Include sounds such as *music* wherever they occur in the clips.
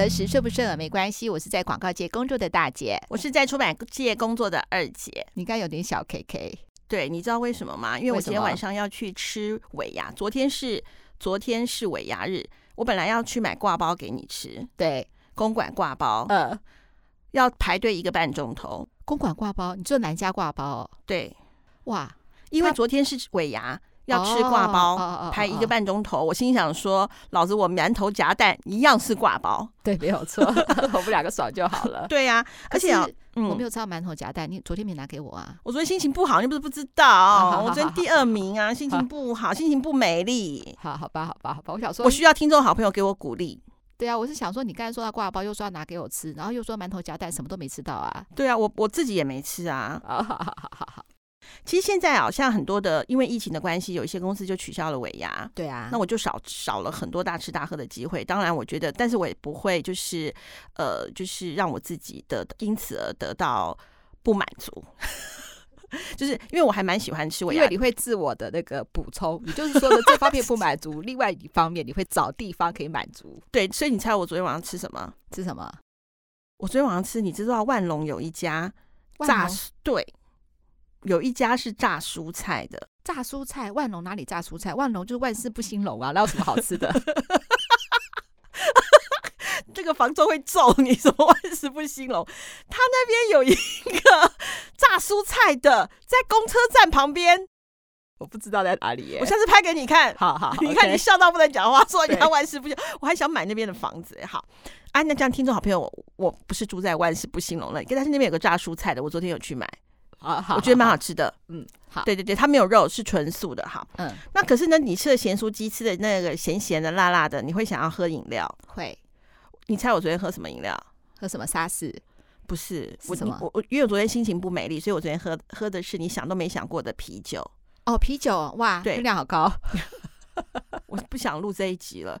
得时顺不顺耳没关系，我是在广告界工作的大姐，我是在出版界工作的二姐。你该有点小 K K，对，你知道为什么吗？因为我今天晚上要去吃尾牙，昨天是昨天是尾牙日，我本来要去买挂包给你吃，对，公馆挂包，呃，要排队一个半钟头。公馆挂包，你做哪家挂包哦？对，哇，因为昨天是尾牙。要吃挂包，排一个半钟头。我心想说，老子我馒头夹蛋一样是挂包，对，没有错，*laughs* 我们两个爽就好了。对呀，而且我没有吃到馒头夹蛋，你昨天没拿给我啊？我昨天心情不好，你不是不知道？我昨天第二名啊，心情不好，心情不美丽。好好吧，好吧，好吧。我想说，我需要听众好朋友给我鼓励。对啊，我是想说，你刚才说到挂包，又说要拿给我吃，然后又说馒头夹蛋，什么都没吃到啊？对啊，我我自己也没吃啊。其实现在好像很多的，因为疫情的关系，有一些公司就取消了尾牙。对啊，那我就少少了很多大吃大喝的机会。当然，我觉得，但是我也不会就是呃，就是让我自己的因此而得到不满足。*laughs* 就是因为我还蛮喜欢吃尾牙，因为你会自我的那个补充，你就是说的这方面不满足，另外一方面你会找地方可以满足。对，所以你猜我昨天晚上吃什么？吃什么？我昨天晚上吃，你知道万隆有一家炸对。有一家是炸蔬菜的，炸蔬菜。万隆哪里炸蔬菜？万隆就是万事不兴隆啊，那有什么好吃的？*laughs* 这个房东会揍你，什么万事不兴隆？他那边有一个炸蔬菜的，在公车站旁边，我不知道在哪里耶。我下次拍给你看。好好，*laughs* 你看你笑到不能讲话，说你看万事不兴，我还想买那边的房子。好，哎，那这样听众好朋友，我我不是住在万事不兴隆了，但是那边有个炸蔬菜的，我昨天有去买。啊，好，我觉得蛮好吃的。嗯，好，对对对，它没有肉，是纯素的。好，嗯，那可是呢，你吃了咸酥鸡，吃的那个咸咸的、辣辣的，你会想要喝饮料？会。你猜我昨天喝什么饮料？喝什么沙士？不是，我什么？我我因为我昨天心情不美丽，所以我昨天喝喝的是你想都没想过的啤酒。哦，啤酒，哇，对，量好高。*laughs* 我不想录这一集了。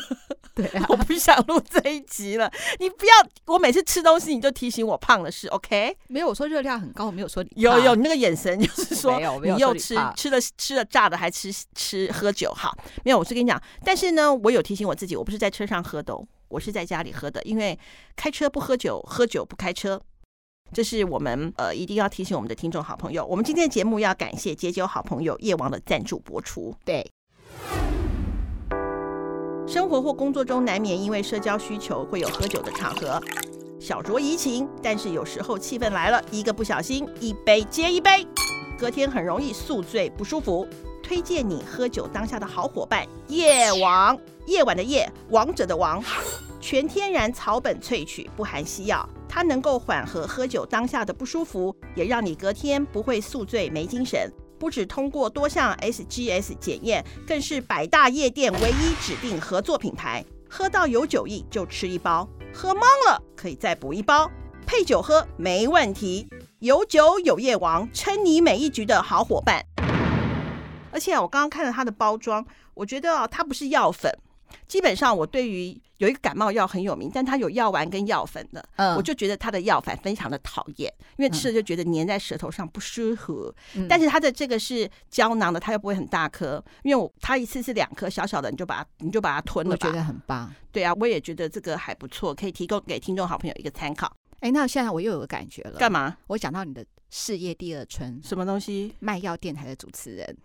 *laughs* 对啊，我不想录这一集了。你不要，我每次吃东西你就提醒我胖的事，OK？没有，我说热量很高，我没有说你有有，你那个眼神就 *laughs* 是说，没有，没有你又吃吃了吃了炸的，还吃吃喝酒，好，没有，我是跟你讲，但是呢，我有提醒我自己，我不是在车上喝的，哦我是在家里喝的，因为开车不喝酒，喝酒不开车，这是我们呃一定要提醒我们的听众好朋友。我们今天的节目要感谢解酒好朋友夜王的赞助播出，对。生活或工作中难免因为社交需求会有喝酒的场合，小酌怡情。但是有时候气氛来了，一个不小心，一杯接一杯，隔天很容易宿醉不舒服。推荐你喝酒当下的好伙伴——夜王，夜晚的夜，王者的王，全天然草本萃取，不含西药，它能够缓和喝酒当下的不舒服，也让你隔天不会宿醉没精神。不止通过多项 SGS 检验，更是百大夜店唯一指定合作品牌。喝到有酒意就吃一包，喝懵了可以再补一包，配酒喝没问题。有酒有夜王，称你每一局的好伙伴。而且我刚刚看了它的包装，我觉得啊，它不是药粉。基本上，我对于有一个感冒药很有名，但它有药丸跟药粉的，嗯，我就觉得它的药粉非常的讨厌，因为吃了就觉得粘在舌头上不舒服。嗯、但是它的这个是胶囊的，它又不会很大颗，因为我它一次是两颗小小的，你就把它你就把它吞了吧。我觉得很棒。对啊，我也觉得这个还不错，可以提供给听众好朋友一个参考。哎，那现在我又有个感觉了，干嘛？我讲到你的事业第二春，什么东西？卖药电台的主持人。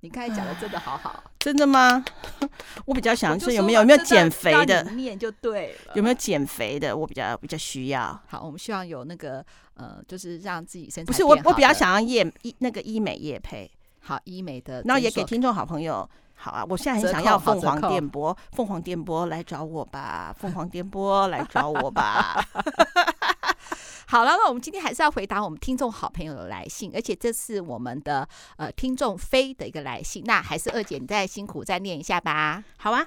你刚才讲的真的好好，真的吗？*laughs* 我比较想说有没有有没有减肥的？面就对了。有没有减肥的？我比较比较需要。好，我们希望有那个呃，就是让自己身体不是我我比较想要业医那个医美业配好医美的，然后也给听众好朋友好啊。我现在很想要凤凰电波，凤凰电波来找我吧，凤凰电波来找我吧。*laughs* *laughs* 好了，那我们今天还是要回答我们听众好朋友的来信，而且这是我们的呃听众飞的一个来信。那还是二姐，你再辛苦再念一下吧。好啊，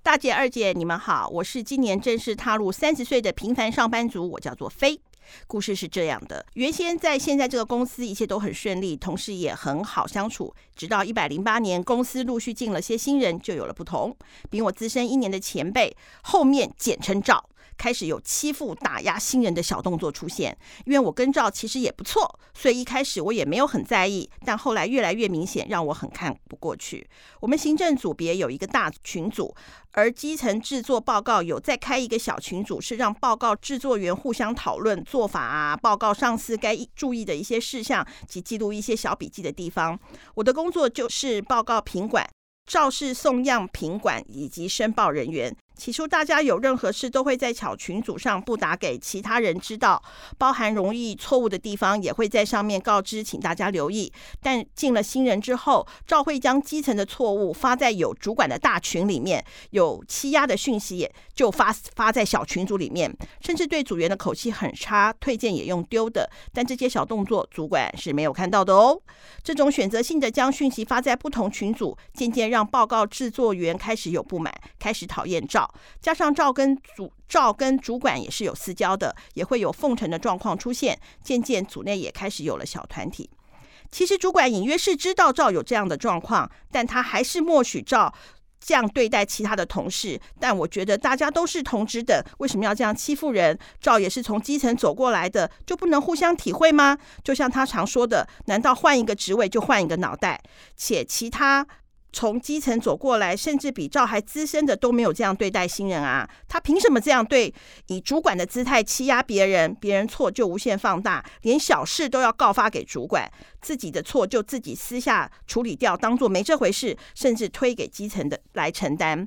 大姐二姐你们好，我是今年正式踏入三十岁的平凡上班族，我叫做飞。故事是这样的，原先在现在这个公司一切都很顺利，同事也很好相处，直到一百零八年公司陆续进了些新人，就有了不同。比我资深一年的前辈后面简称赵。开始有欺负、打压新人的小动作出现。因为我跟赵其实也不错，所以一开始我也没有很在意，但后来越来越明显，让我很看不过去。我们行政组别有一个大群组。而基层制作报告有再开一个小群组，是让报告制作员互相讨论做法啊，报告上司该注意的一些事项及记录一些小笔记的地方。我的工作就是报告品管、肇事送样品管以及申报人员。起初，大家有任何事都会在小群组上不打给其他人知道，包含容易错误的地方也会在上面告知，请大家留意。但进了新人之后，赵会将基层的错误发在有主管的大群里面，有欺压的讯息也就发发在小群组里面，甚至对组员的口气很差，推荐也用丢的。但这些小动作，主管是没有看到的哦。这种选择性的将讯息发在不同群组，渐渐让报告制作员开始有不满，开始讨厌赵。加上赵跟主赵跟主管也是有私交的，也会有奉承的状况出现。渐渐组内也开始有了小团体。其实主管隐约是知道赵有这样的状况，但他还是默许赵这样对待其他的同事。但我觉得大家都是同职的，为什么要这样欺负人？赵也是从基层走过来的，就不能互相体会吗？就像他常说的，难道换一个职位就换一个脑袋？且其他。从基层走过来，甚至比赵还资深的都没有这样对待新人啊！他凭什么这样对？以主管的姿态欺压别人，别人错就无限放大，连小事都要告发给主管，自己的错就自己私下处理掉，当做没这回事，甚至推给基层的来承担。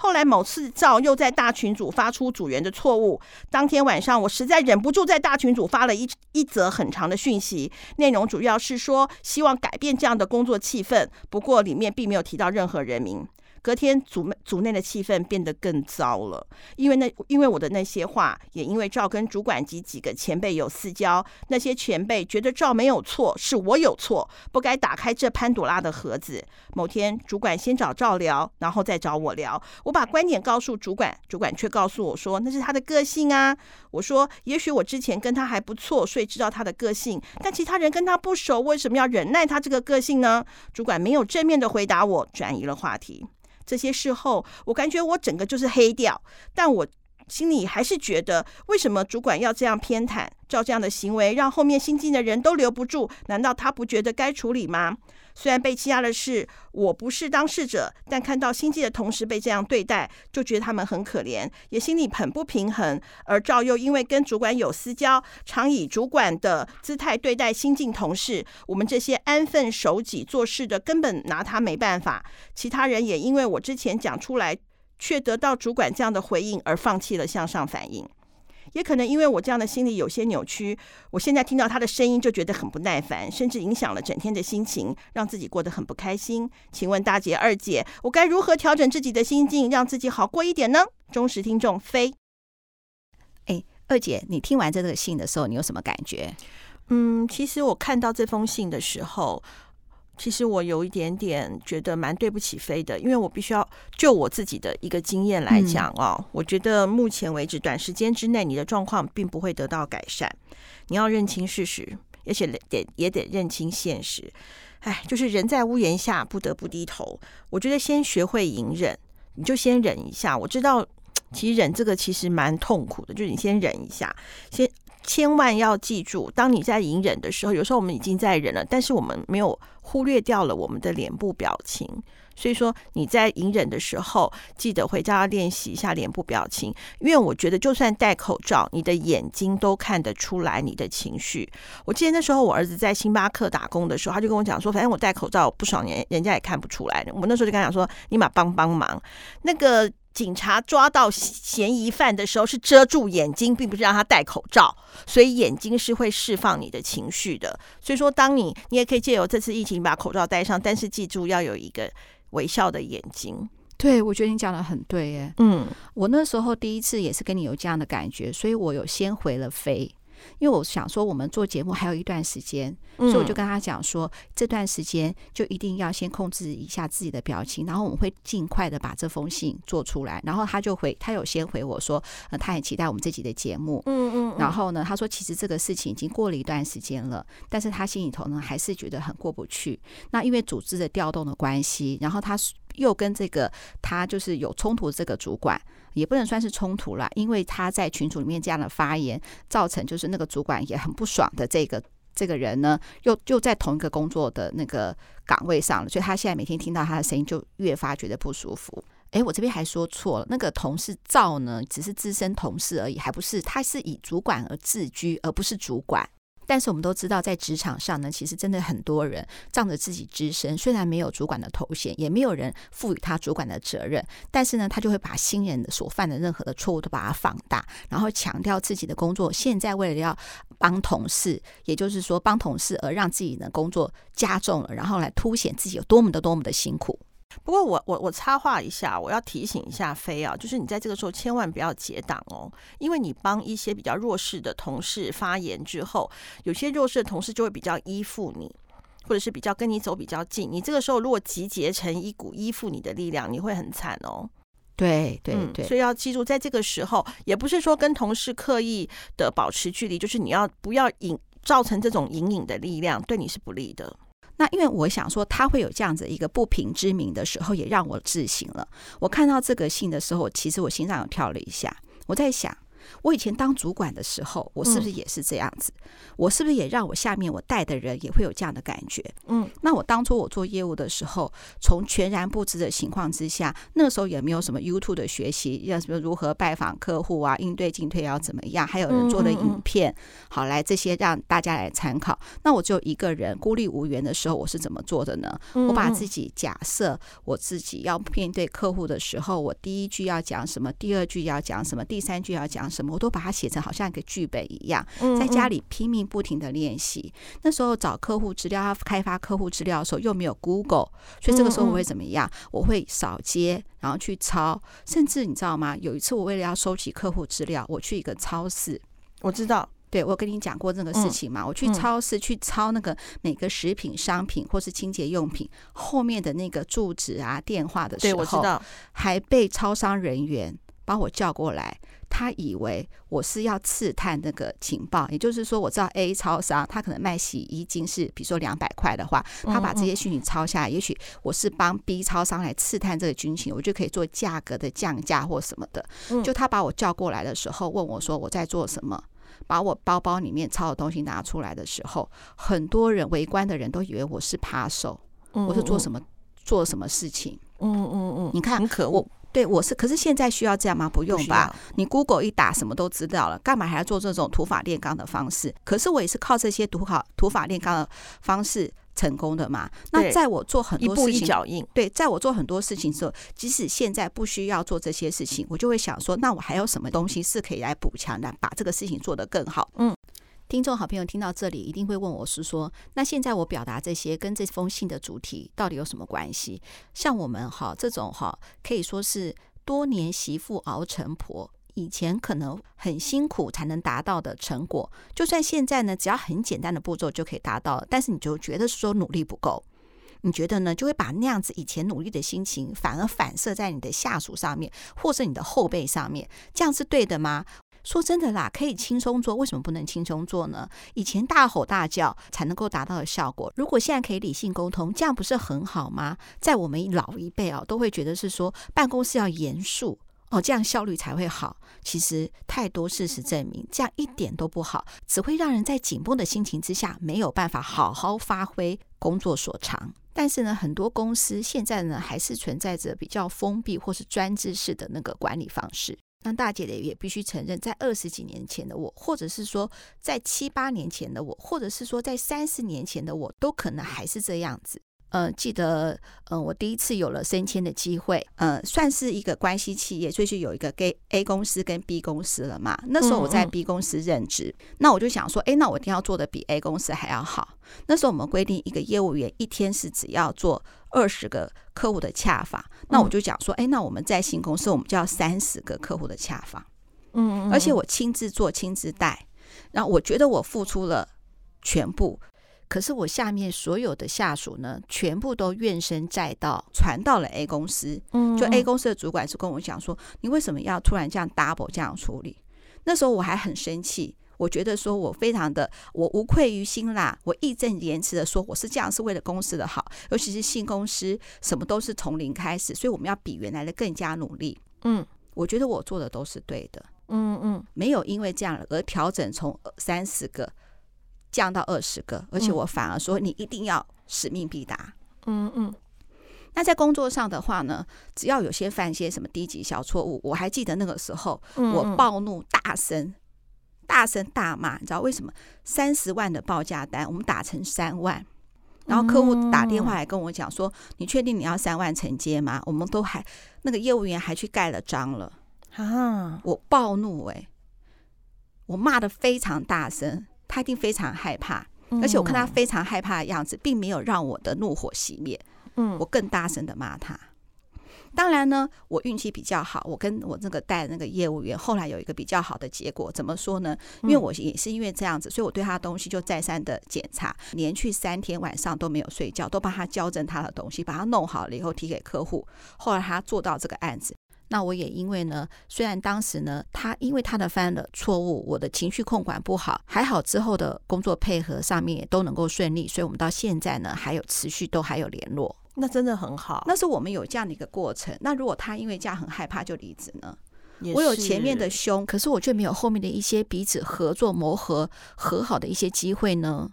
后来某次照又在大群组发出组员的错误，当天晚上我实在忍不住在大群组发了一一则很长的讯息，内容主要是说希望改变这样的工作气氛，不过里面并没有提到任何人名。隔天组组内的气氛变得更糟了，因为那因为我的那些话，也因为赵跟主管及几个前辈有私交，那些前辈觉得赵没有错，是我有错，不该打开这潘朵拉的盒子。某天主管先找赵聊，然后再找我聊，我把观点告诉主管，主管却告诉我说那是他的个性啊。我说也许我之前跟他还不错，所以知道他的个性，但其他人跟他不熟，为什么要忍耐他这个个性呢？主管没有正面的回答我，转移了话题。这些事后，我感觉我整个就是黑掉，但我心里还是觉得，为什么主管要这样偏袒？照这样的行为，让后面新进的人都留不住，难道他不觉得该处理吗？虽然被欺压的是我，不是当事者，但看到新进的同事被这样对待，就觉得他们很可怜，也心里很不平衡。而赵又因为跟主管有私交，常以主管的姿态对待新进同事，我们这些安分守己做事的，根本拿他没办法。其他人也因为我之前讲出来，却得到主管这样的回应，而放弃了向上反应。也可能因为我这样的心理有些扭曲，我现在听到他的声音就觉得很不耐烦，甚至影响了整天的心情，让自己过得很不开心。请问大姐、二姐，我该如何调整自己的心境，让自己好过一点呢？忠实听众飞，哎，二姐，你听完这个信的时候，你有什么感觉？嗯，其实我看到这封信的时候。其实我有一点点觉得蛮对不起飞的，因为我必须要就我自己的一个经验来讲哦，嗯、我觉得目前为止短时间之内你的状况并不会得到改善，你要认清事实，而且得也得认清现实。哎，就是人在屋檐下不得不低头。我觉得先学会隐忍，你就先忍一下。我知道，其实忍这个其实蛮痛苦的，就是你先忍一下，先。千万要记住，当你在隐忍的时候，有时候我们已经在忍了，但是我们没有忽略掉了我们的脸部表情。所以说你在隐忍的时候，记得回家要练习一下脸部表情，因为我觉得就算戴口罩，你的眼睛都看得出来你的情绪。我记得那时候我儿子在星巴克打工的时候，他就跟我讲说，反正我戴口罩不爽，人人家也看不出来。我那时候就跟他讲说，你马帮帮忙，那个。警察抓到嫌疑犯的时候是遮住眼睛，并不是让他戴口罩，所以眼睛是会释放你的情绪的。所以说，当你你也可以借由这次疫情把口罩戴上，但是记住要有一个微笑的眼睛。对，我觉得你讲的很对耶。嗯，我那时候第一次也是跟你有这样的感觉，所以我有先回了飞。因为我想说，我们做节目还有一段时间，所以我就跟他讲说，这段时间就一定要先控制一下自己的表情，然后我们会尽快的把这封信做出来。然后他就回，他有先回我说，呃，他很期待我们这集的节目。嗯嗯。然后呢，他说其实这个事情已经过了一段时间了，但是他心里头呢还是觉得很过不去。那因为组织的调动的关系，然后他。又跟这个他就是有冲突这个主管，也不能算是冲突啦，因为他在群组里面这样的发言，造成就是那个主管也很不爽的这个这个人呢，又又在同一个工作的那个岗位上了，所以他现在每天听到他的声音就越发觉得不舒服。诶，我这边还说错了，那个同事赵呢，只是资深同事而已，还不是，他是以主管而自居，而不是主管。但是我们都知道，在职场上呢，其实真的很多人仗着自己资深，虽然没有主管的头衔，也没有人赋予他主管的责任，但是呢，他就会把新人所犯的任何的错误都把它放大，然后强调自己的工作。现在为了要帮同事，也就是说帮同事而让自己的工作加重了，然后来凸显自己有多么的多么的辛苦。不过我我我插话一下，我要提醒一下飞啊，就是你在这个时候千万不要结党哦，因为你帮一些比较弱势的同事发言之后，有些弱势的同事就会比较依附你，或者是比较跟你走比较近。你这个时候如果集结成一股依附你的力量，你会很惨哦。对对对，所以要记住，在这个时候，也不是说跟同事刻意的保持距离，就是你要不要引造成这种隐隐的力量，对你是不利的。那因为我想说，他会有这样子一个不平之名的时候，也让我自省了。我看到这个信的时候，其实我心脏有跳了一下。我在想。我以前当主管的时候，我是不是也是这样子？嗯、我是不是也让我下面我带的人也会有这样的感觉？嗯，那我当初我做业务的时候，从全然不知的情况之下，那个时候也没有什么 YouTube 的学习，要什么如何拜访客户啊，应对进退要怎么样？还有人做的影片，好来这些让大家来参考。那我只有一个人孤立无援的时候，我是怎么做的呢？我把自己假设我自己要面对客户的时候，我第一句要讲什么，第二句要讲什么，第三句要讲什么。什么我都把它写成好像一个剧本一样，在家里拼命不停的练习。那时候找客户资料，要开发客户资料的时候又没有 Google，所以这个时候我会怎么样？我会扫街，然后去抄。甚至你知道吗？有一次我为了要收集客户资料，我去一个超市，我知道，对，我跟你讲过这个事情嘛。我去超市去抄那个每个食品商品或是清洁用品后面的那个住址啊、电话的时候，对，我知道，还被超商人员把我叫过来。他以为我是要刺探那个情报，也就是说，我知道 A 超商他可能卖洗衣精是，比如说两百块的话，他把这些讯息抄下来，也许我是帮 B 超商来刺探这个军情，我就可以做价格的降价或什么的。就他把我叫过来的时候，问我说我在做什么，把我包包里面抄的东西拿出来的时候，很多人围观的人都以为我是扒手，我是做什么做什么事情。嗯嗯嗯，你看，很可恶。对，我是，可是现在需要这样吗？不用吧。你 Google 一打，什么都知道了，干嘛还要做这种土法炼钢的方式？可是我也是靠这些土好土法炼钢的方式成功的嘛。那在我做很多事情，一步一脚印。对，在我做很多事情的时候，即使现在不需要做这些事情，我就会想说，那我还有什么东西是可以来补强的，把这个事情做得更好？嗯。听众好朋友听到这里，一定会问我是说，那现在我表达这些跟这封信的主题到底有什么关系？像我们哈这种哈，可以说是多年媳妇熬成婆，以前可能很辛苦才能达到的成果，就算现在呢，只要很简单的步骤就可以达到，但是你就觉得说努力不够，你觉得呢，就会把那样子以前努力的心情，反而反射在你的下属上面，或是你的后辈上面，这样是对的吗？说真的啦，可以轻松做，为什么不能轻松做呢？以前大吼大叫才能够达到的效果，如果现在可以理性沟通，这样不是很好吗？在我们老一辈啊，都会觉得是说办公室要严肃哦，这样效率才会好。其实太多事实证明，这样一点都不好，只会让人在紧绷的心情之下没有办法好好发挥工作所长。但是呢，很多公司现在呢，还是存在着比较封闭或是专制式的那个管理方式。那大姐的也必须承认，在二十几年前的我，或者是说在七八年前的我，或者是说在三十年前的我，都可能还是这样子。呃，记得，呃，我第一次有了升迁的机会，呃，算是一个关系企业，所以就有一个 A A 公司跟 B 公司了嘛。那时候我在 B 公司任职，嗯嗯，那我就想说，哎，那我一定要做的比 A 公司还要好。那时候我们规定，一个业务员一天是只要做二十个客户的洽访。那我就讲说，哎，那我们在新公司，我们就要三十个客户的洽访。嗯，嗯，而且我亲自做，亲自带，然后我觉得我付出了全部。可是我下面所有的下属呢，全部都怨声载道，传到了 A 公司。嗯，就 A 公司的主管是跟我讲说：“你为什么要突然这样 double 这样处理？”那时候我还很生气，我觉得说我非常的我无愧于心啦，我义正言辞的说我是这样是为了公司的好，尤其是新公司什么都是从零开始，所以我们要比原来的更加努力。嗯，我觉得我做的都是对的。嗯嗯，没有因为这样而调整从三十个降到二十个，而且我反而说你一定要使命必达。嗯嗯。那在工作上的话呢，只要有些犯些什么低级小错误，我还记得那个时候，我暴怒大声、大声大骂，你知道为什么？三十万的报价单，我们打成三万，然后客户打电话来跟我讲说：“你确定你要三万承接吗？”我们都还那个业务员还去盖了章了啊！我暴怒哎、欸，我骂的非常大声，他一定非常害怕，而且我看他非常害怕的样子，并没有让我的怒火熄灭。嗯，我更大声的骂他。当然呢，我运气比较好，我跟我那个带的那个业务员后来有一个比较好的结果。怎么说呢？因为我也是因为这样子，所以我对他的东西就再三的检查，连续三天晚上都没有睡觉，都帮他校正他的东西，把他弄好了以后提给客户。后来他做到这个案子。那我也因为呢，虽然当时呢，他因为他的犯了错误，我的情绪控管不好，还好之后的工作配合上面也都能够顺利，所以我们到现在呢，还有持续都还有联络。那真的很好。那是我们有这样的一个过程。那如果他因为这样很害怕就离职呢？我有前面的凶，可是我却没有后面的一些彼此合作磨合和好的一些机会呢。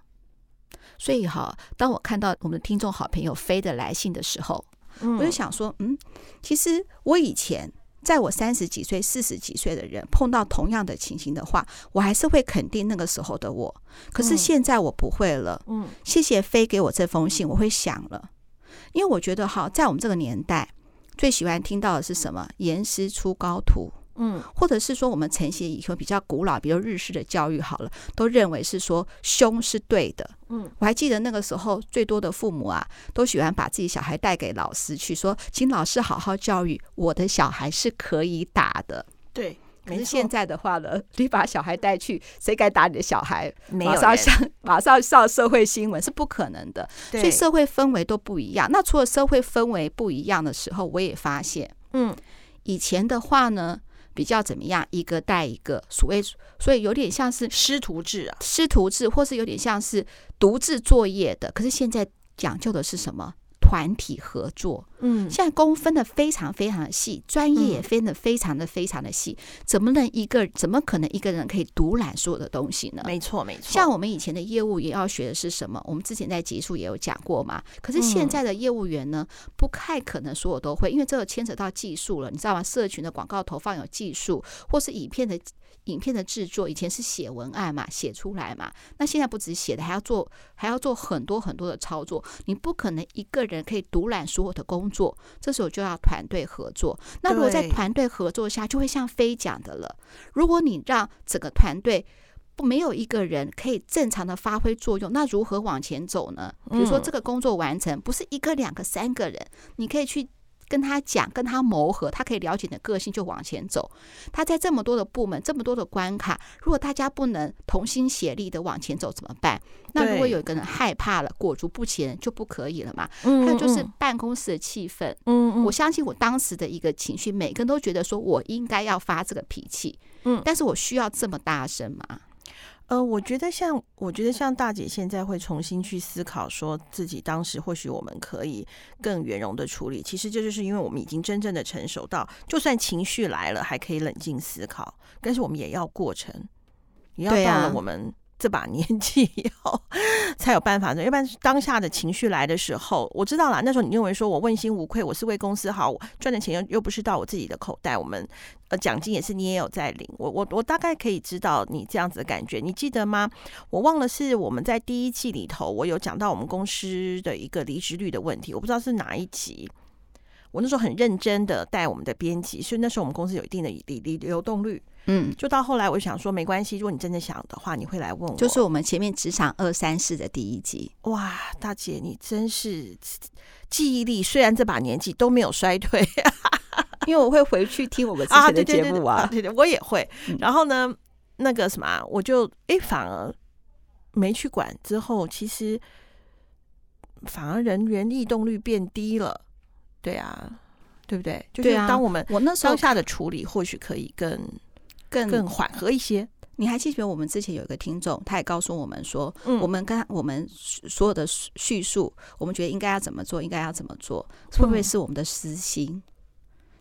所以哈，当我看到我们的听众好朋友飞的来信的时候。我就想说，嗯，其实我以前在我三十几岁、四十几岁的人碰到同样的情形的话，我还是会肯定那个时候的我。可是现在我不会了。嗯，谢谢飞给我这封信，我会想了，因为我觉得哈，在我们这个年代，最喜欢听到的是什么？严师出高徒。嗯，或者是说我们承袭以后比较古老，比如日式的教育好了，都认为是说凶是对的。嗯，我还记得那个时候最多的父母啊，都喜欢把自己小孩带给老师去说，请老师好好教育我的小孩是可以打的。对，可是现在的话呢，你把小孩带去，谁敢打你的小孩？马上上，马上上社会新闻是不可能的。所以社会氛围都不一样。那除了社会氛围不一样的时候，我也发现，嗯，以前的话呢。比较怎么样？一个带一个，所谓，所以有点像是师徒制啊，师徒制，或是有点像是独自作业的。可是现在讲究的是什么？团体合作，嗯，现在工分的非常非常的细，专业也分的非常的非常的细，怎么能一个怎么可能一个人可以独揽所有的东西呢？没错，没错。像我们以前的业务也要学的是什么？我们之前在集数也有讲过嘛。可是现在的业务员呢，不太可能所有都会，因为这个牵扯到技术了，你知道吗？社群的广告投放有技术，或是影片的。影片的制作以前是写文案嘛，写出来嘛。那现在不止写的，还要做，还要做很多很多的操作。你不可能一个人可以独揽所有的工作，这时候就要团队合作。那如果在团队合作下，就会像飞讲的了。如果你让整个团队不没有一个人可以正常的发挥作用，那如何往前走呢？比如说这个工作完成，不是一个、两个、三个人，你可以去。跟他讲，跟他磨合，他可以了解你的个性，就往前走。他在这么多的部门，这么多的关卡，如果大家不能同心协力的往前走，怎么办？那如果有一个人害怕了，裹足不前，就不可以了嘛。还有就是办公室的气氛，嗯嗯，我相信我当时的一个情绪，每个人都觉得说我应该要发这个脾气，嗯，但是我需要这么大声吗？呃，我觉得像，我觉得像大姐现在会重新去思考，说自己当时或许我们可以更圆融的处理。其实这就是因为我们已经真正的成熟到，就算情绪来了，还可以冷静思考。但是我们也要过程，也要到了我们。这把年纪 *laughs* 以后才有办法的，要不然当下的情绪来的时候，我知道啦。那时候你认为说我问心无愧，我是为公司好，赚的钱又又不是到我自己的口袋，我们呃奖金也是你也有在领，我我我大概可以知道你这样子的感觉，你记得吗？我忘了是我们在第一季里头，我有讲到我们公司的一个离职率的问题，我不知道是哪一集。我那时候很认真的带我们的编辑，所以那时候我们公司有一定的离离流动率。嗯，就到后来我想说没关系，如果你真的想的话，你会来问我。就是我们前面职场二三四的第一集。哇，大姐你真是记忆力，虽然这把年纪都没有衰退，*laughs* 因为我会回去听我们之前的节目啊，对对，我也会。然后呢，那个什么，我就哎反而没去管，之后其实反而人员异动率变低了。对啊，对不对？就是当我们我那时候当下的处理或许可以更更更缓和一些。你还记得我们之前有一个听众，他也告诉我们说，嗯，我们跟我们所有的叙述，我们觉得应该要怎么做，应该要怎么做，会不会是我们的私心？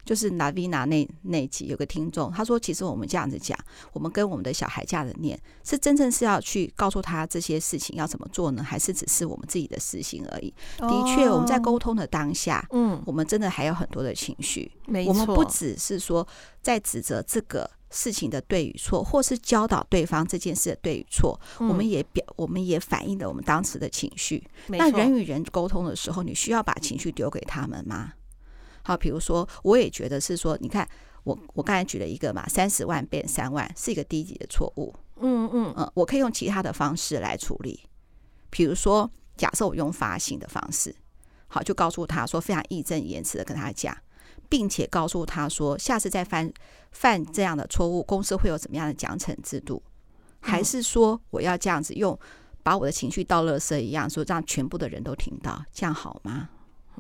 就是 Navina 那那集有个听众，他说，其实我们这样子讲，我们跟我们的小孩这样子念，是真正是要去告诉他这些事情要怎么做呢，还是只是我们自己的私心而已？的确，我们在沟通的当下，嗯，我们真的还有很多的情绪，没。错，我们不只是说在指责这个事情的对与错，或是教导对方这件事的对与错，我们也表，我们也反映了我们当时的情绪。那人与人沟通的时候，你需要把情绪丢给他们吗？好，比如说，我也觉得是说，你看，我我刚才举了一个嘛，三十万变三万是一个低级的错误。嗯嗯嗯，我可以用其他的方式来处理，比如说，假设我用发信的方式，好，就告诉他说非常义正言辞的跟他讲，并且告诉他说，下次再犯犯这样的错误，公司会有怎么样的奖惩制度？还是说我要这样子用，把我的情绪倒垃圾一样，说让全部的人都听到，这样好吗？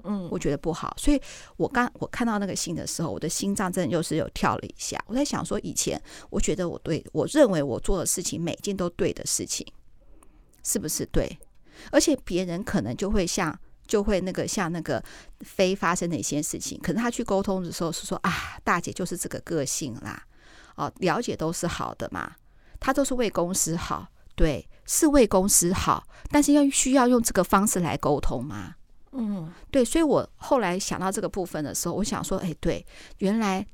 嗯，我觉得不好，所以我刚我看到那个信的时候，我的心脏真的又是有跳了一下。我在想说，以前我觉得我对我认为我做的事情每件都对的事情，是不是对？而且别人可能就会像就会那个像那个非发生的一些事情，可能他去沟通的时候是说啊，大姐就是这个个性啦，哦，了解都是好的嘛，他都是为公司好，对，是为公司好，但是要需要用这个方式来沟通吗？嗯，对，所以我后来想到这个部分的时候，我想说，哎，对，原来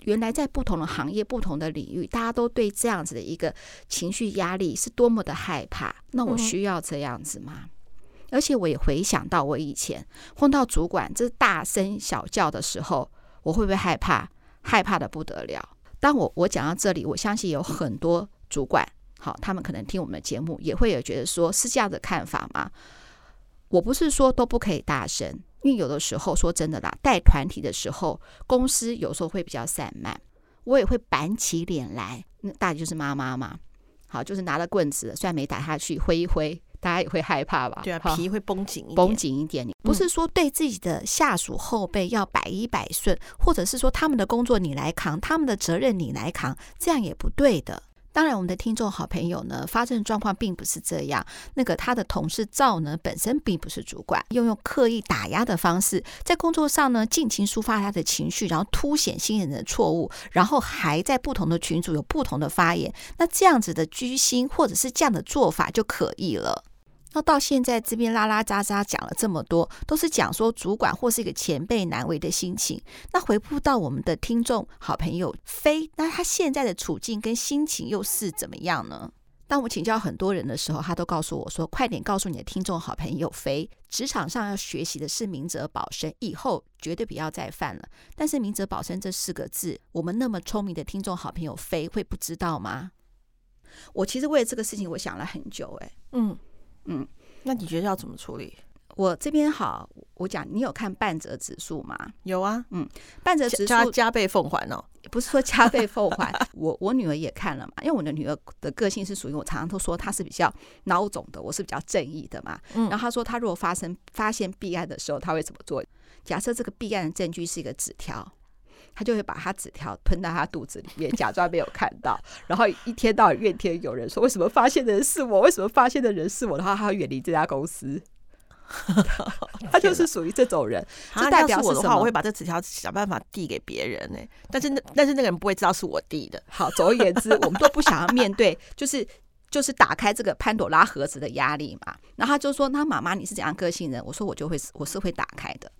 原来在不同的行业、不同的领域，大家都对这样子的一个情绪压力是多么的害怕。那我需要这样子吗？嗯、而且我也回想到我以前碰到主管这大声小叫的时候，我会不会害怕？害怕得不得了。当我我讲到这里，我相信有很多主管，好，他们可能听我们的节目，也会有觉得说是这样的看法吗？我不是说都不可以大声，因为有的时候说真的啦，带团体的时候，公司有时候会比较散漫，我也会板起脸来。那大姐就是妈妈嘛，好，就是拿了棍子，虽然没打下去，挥一挥，大家也会害怕吧？对啊，皮会绷紧一点，绷紧一点。你不是说对自己的下属后辈要百依百顺，或者是说他们的工作你来扛，他们的责任你来扛，这样也不对的。当然，我们的听众好朋友呢，发生状况并不是这样。那个他的同事赵呢，本身并不是主管，用用刻意打压的方式，在工作上呢，尽情抒发他的情绪，然后凸显新人的错误，然后还在不同的群组有不同的发言。那这样子的居心，或者是这样的做法，就可以了。那到现在这边拉拉杂杂讲了这么多，都是讲说主管或是一个前辈难为的心情。那回复到我们的听众好朋友飞，那他现在的处境跟心情又是怎么样呢？当我请教很多人的时候，他都告诉我说：“快点告诉你的听众好朋友飞，职场上要学习的是明哲保身，以后绝对不要再犯了。”但是“明哲保身”这四个字，我们那么聪明的听众好朋友飞会不知道吗？我其实为了这个事情，我想了很久。哎，嗯。嗯，那你觉得要怎么处理？我这边好，我讲，你有看半折指数吗？有啊，嗯，半折指数加加倍奉还哦，不是说加倍奉还，*laughs* 我我女儿也看了嘛，因为我的女儿的个性是属于我常常都说她是比较孬种的，我是比较正义的嘛。嗯，然后她说她如果发生发现弊案的时候，她会怎么做？假设这个弊案的证据是一个纸条。他就会把他纸条吞到他肚子里面，假装没有看到，然后一天到晚怨天尤人，说为什么发现的人是我？为什么发现的人是我？的话，他会远离这家公司。*laughs* 他就是属于这种人。这代表是我的话，我会把这纸条想办法递给别人呢。但是那但是那个人不会知道是我递的。好，总而言之，我们都不想要面对，就是就是打开这个潘朵拉盒子的压力嘛。然后他就说：“那妈妈你是怎样个性人？”我说：“我就会我是会打开的。”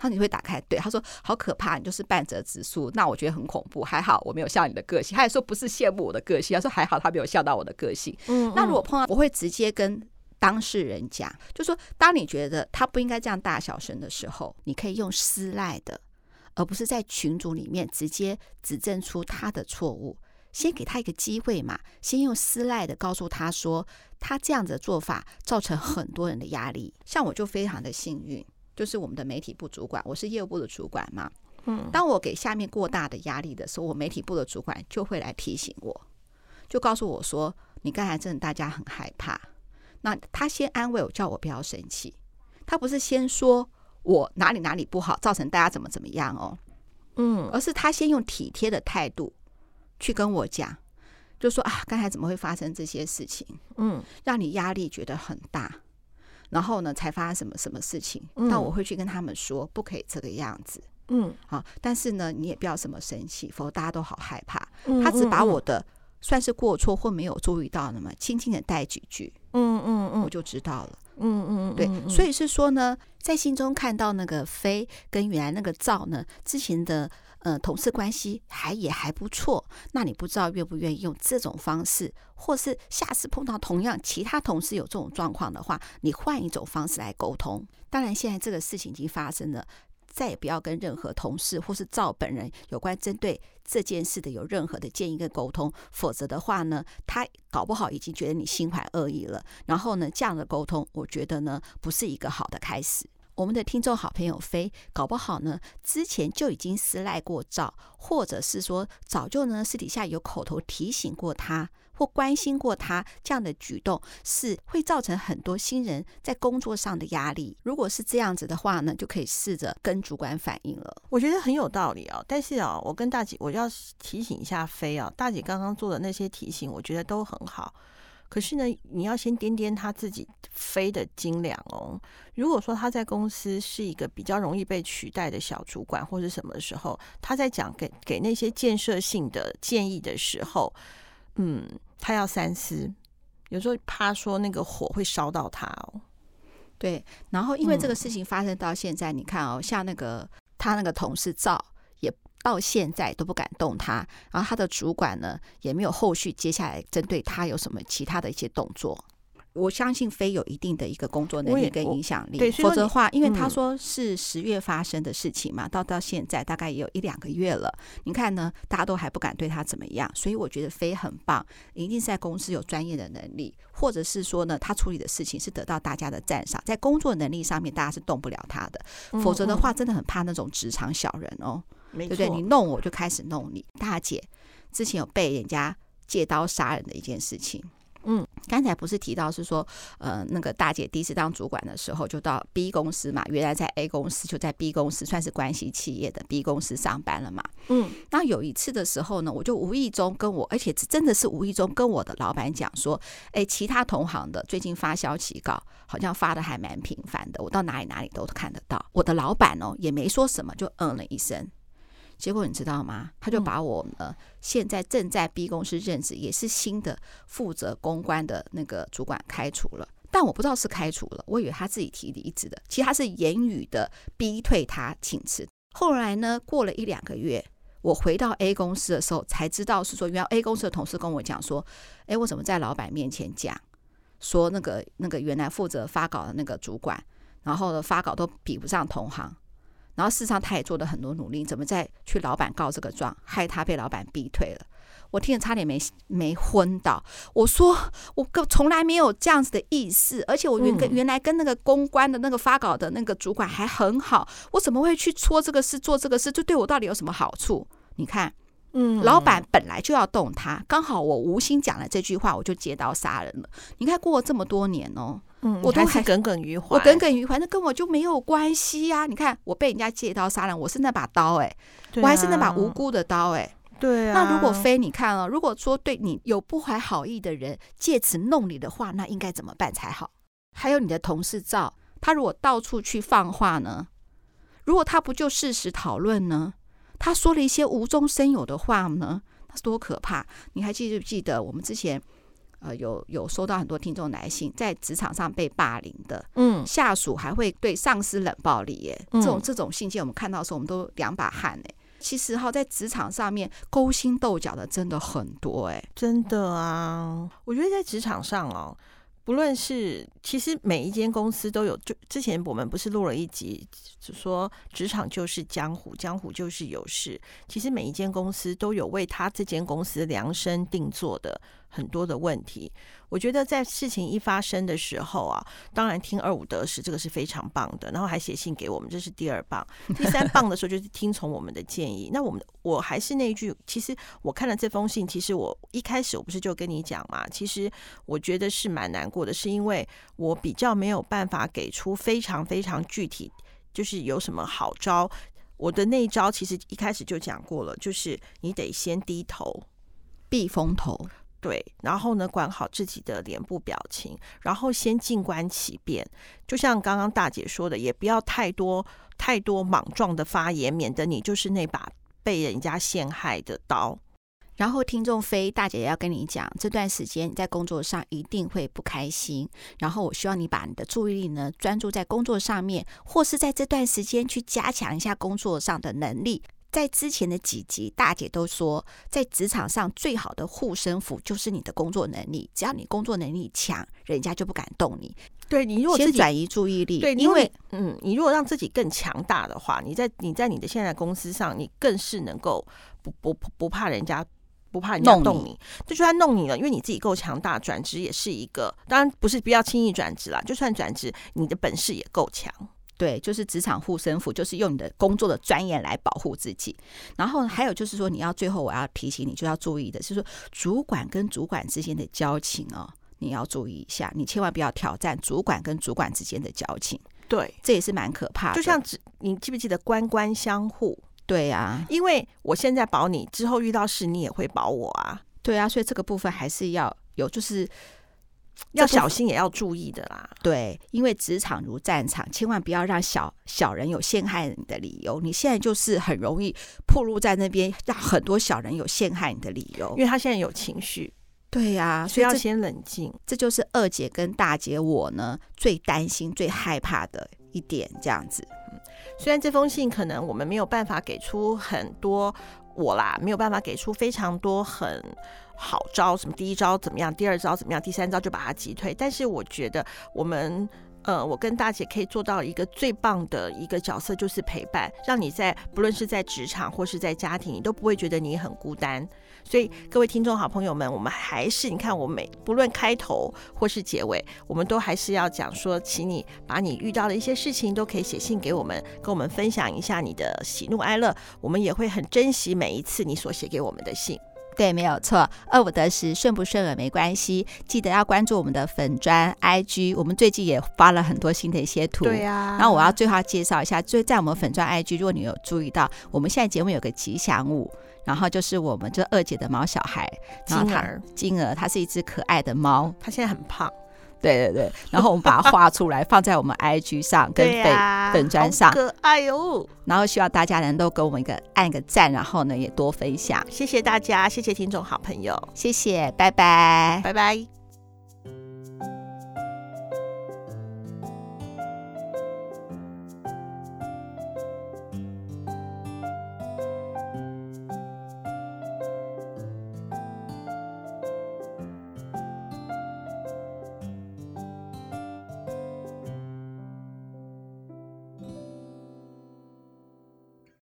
他说你会打开，对他说好可怕，你就是半折指数，那我觉得很恐怖。还好我没有笑你的个性，他也说不是羡慕我的个性，他说还好他没有笑到我的个性。嗯，嗯，那如果碰到，我会直接跟当事人讲，就说当你觉得他不应该这样大小声的时候，你可以用私赖的，而不是在群组里面直接指证出他的错误，先给他一个机会嘛，先用私赖的告诉他说，他这样子的做法造成很多人的压力。像我就非常的幸运。就是我们的媒体部主管，我是业务部的主管嘛。嗯，当我给下面过大的压力的时候，我媒体部的主管就会来提醒我，就告诉我说：“你刚才真的大家很害怕。”那他先安慰我，叫我不要生气。他不是先说我哪里哪里不好，造成大家怎么怎么样哦。嗯，而是他先用体贴的态度去跟我讲，就说啊，刚才怎么会发生这些事情？嗯，让你压力觉得很大，然后呢，才发生什么什么事情？那、嗯、我会去跟他们说，不可以这个样子。嗯，好，但是呢，你也不要什么生气，否则大家都好害怕。他只把我的算是过错或没有注意到的嘛，轻轻的带几句，嗯嗯嗯，我就知道了。嗯嗯嗯，对，所以是说呢，在心中看到那个飞跟原来那个造呢，之前的呃同事关系还也还不错。那你不知道愿不愿意用这种方式，或是下次碰到同样其他同事有这种状况的话，你换一种方式来沟通。当然，现在这个事情已经发生了。再也不要跟任何同事或是赵本人有关针对这件事的有任何的建议跟沟通，否则的话呢，他搞不好已经觉得你心怀恶意了。然后呢，这样的沟通，我觉得呢，不是一个好的开始。我们的听众好朋友飞，搞不好呢，之前就已经私赖过赵，或者是说早就呢私底下有口头提醒过他。或关心过他这样的举动，是会造成很多新人在工作上的压力。如果是这样子的话呢，就可以试着跟主管反映了。我觉得很有道理哦。但是啊，我跟大姐，我要提醒一下飞啊，大姐刚刚做的那些提醒，我觉得都很好。可是呢，你要先掂掂他自己飞的斤两哦。如果说他在公司是一个比较容易被取代的小主管，或者什么时候，他在讲给给那些建设性的建议的时候，嗯。他要三思，有时候怕说那个火会烧到他哦。对，然后因为这个事情发生到现在，嗯、你看哦，像那个他那个同事赵，也到现在都不敢动他，然后他的主管呢也没有后续接下来针对他有什么其他的一些动作。我相信飞有一定的一个工作能力跟影响力，对，否则的话，因为他说是十月发生的事情嘛，嗯、到到现在大概也有一两个月了。你看呢，大家都还不敢对他怎么样，所以我觉得飞很棒，一定是在公司有专业的能力，或者是说呢，他处理的事情是得到大家的赞赏，在工作能力上面大家是动不了他的。否则的话，真的很怕那种职场小人哦，嗯、对不对？你弄我就开始弄你。大姐之前有被人家借刀杀人的一件事情。嗯，刚才不是提到是说，呃，那个大姐第一次当主管的时候，就到 B 公司嘛，原来在 A 公司，就在 B 公司算是关系企业的 B 公司上班了嘛。嗯，那有一次的时候呢，我就无意中跟我，而且真的是无意中跟我的老板讲说，哎，其他同行的最近发消息稿，好像发的还蛮频繁的，我到哪里哪里都看得到。我的老板哦，也没说什么，就嗯了一声。结果你知道吗？他就把我呢，现在正在 B 公司任职，也是新的负责公关的那个主管开除了。但我不知道是开除了，我以为他自己提离职的。其实他是言语的逼退他请辞。后来呢，过了一两个月，我回到 A 公司的时候，才知道是说，原来 A 公司的同事跟我讲说：“哎，我怎么在老板面前讲说那个那个原来负责发稿的那个主管，然后呢发稿都比不上同行。”然后事实上，他也做了很多努力，怎么再去老板告这个状，害他被老板逼退了。我听着差点没没昏倒。我说我从来没有这样子的意思，而且我原跟原来跟那个公关的那个发稿的那个主管还很好，我怎么会去戳这个事做这个事？这对我到底有什么好处？你看，嗯，老板本来就要动他，刚好我无心讲了这句话，我就借刀杀人了。你看过了这么多年哦。嗯，我都还是耿耿于怀。我耿耿于怀，那跟我就没有关系呀、啊。你看，我被人家借刀杀人，我是那把刀哎、我还是那把无辜的刀哎、欸。对啊。那如果非，你看哦，如果说对你有不怀好意的人借此弄你的话，那应该怎么办才好？还有你的同事赵，他如果到处去放话呢？如果他不就事实讨论呢？他说了一些无中生有的话呢？那是多可怕！你还记不记得我们之前？呃，有有收到很多听众来信，在职场上被霸凌的，嗯，下属还会对上司冷暴力耶，嗯、这种这种信件我们看到的时候，我们都两把汗哎。其实哈，在职场上面勾心斗角的真的很多哎，真的啊，我觉得在职场上哦。不论是，其实每一间公司都有。就之前我们不是录了一集，说职场就是江湖，江湖就是有事。其实每一间公司都有为他这间公司量身定做的很多的问题。我觉得在事情一发生的时候啊，当然听二五得十，这个是非常棒的。然后还写信给我们，这是第二棒。第三棒的时候就是听从我们的建议。那我们我还是那一句，其实我看了这封信，其实我一开始我不是就跟你讲嘛，其实我觉得是蛮难过的，是因为我比较没有办法给出非常非常具体，就是有什么好招。我的那一招其实一开始就讲过了，就是你得先低头，避风头。对，然后呢，管好自己的脸部表情，然后先静观其变。就像刚刚大姐说的，也不要太多太多莽撞的发言，免得你就是那把被人家陷害的刀。然后，听众飞大姐要跟你讲，这段时间你在工作上一定会不开心。然后，我希望你把你的注意力呢专注在工作上面，或是在这段时间去加强一下工作上的能力。在之前的几集，大姐都说，在职场上最好的护身符就是你的工作能力。只要你工作能力强，人家就不敢动你。对，你如果先转移注意力，对，因为嗯，你如果让自己更强大的话，你在你在你的现在公司上，你更是能够不不不怕人家。不怕人家动你，就算弄你了，因为你自己够强大，转职也是一个。当然不是不要轻易转职啦，就算转职，你的本事也够强。对，就是职场护身符，就是用你的工作的专业来保护自己。然后还有就是说，你要最后我要提醒你，就要注意的，就是说主管跟主管之间的交情哦，你要注意一下，你千万不要挑战主管跟主管之间的交情。对，这也是蛮可怕的。就像只你记不记得官官相护？对呀，因为我现在保你，之后遇到事你也会保我啊。对啊，所以这个部分还是要有，就是要小心，也要注意的啦。对，因为职场如战场，千万不要让小小人有陷害你的理由。你现在就是很容易暴露在那边，让很多小人有陷害你的理由，因为他现在有情绪。对呀，所以要先冷静。这就是二姐跟大姐我呢最担心、最害怕的一点，这样子。虽然这封信可能我们没有办法给出很多，我啦没有办法给出非常多很好招，什么第一招怎么样，第二招怎么样，第三招就把它击退。但是我觉得我们。呃，我跟大姐可以做到一个最棒的一个角色，就是陪伴，让你在不论是在职场或是在家庭，你都不会觉得你很孤单。所以各位听众好朋友们，我们还是你看，我每不论开头或是结尾，我们都还是要讲说，请你把你遇到的一些事情都可以写信给我们，跟我们分享一下你的喜怒哀乐，我们也会很珍惜每一次你所写给我们的信。对，没有错。二五得十，顺不顺耳没关系，记得要关注我们的粉砖 IG。我们最近也发了很多新的一些图。对呀、啊。然后我要最后要介绍一下，就在我们粉砖 IG，如果你有注意到，我们现在节目有个吉祥物，然后就是我们这二姐的毛小孩金儿，金儿，它是一只可爱的猫，它现在很胖。对对对，然后我们把它画出来，放在我们 IG 上跟粉粉砖上，可爱哟。然后希望大家能够给我们一个按个赞，然后呢也多分享，谢谢大家，谢谢听众好朋友，谢谢，拜拜，拜拜。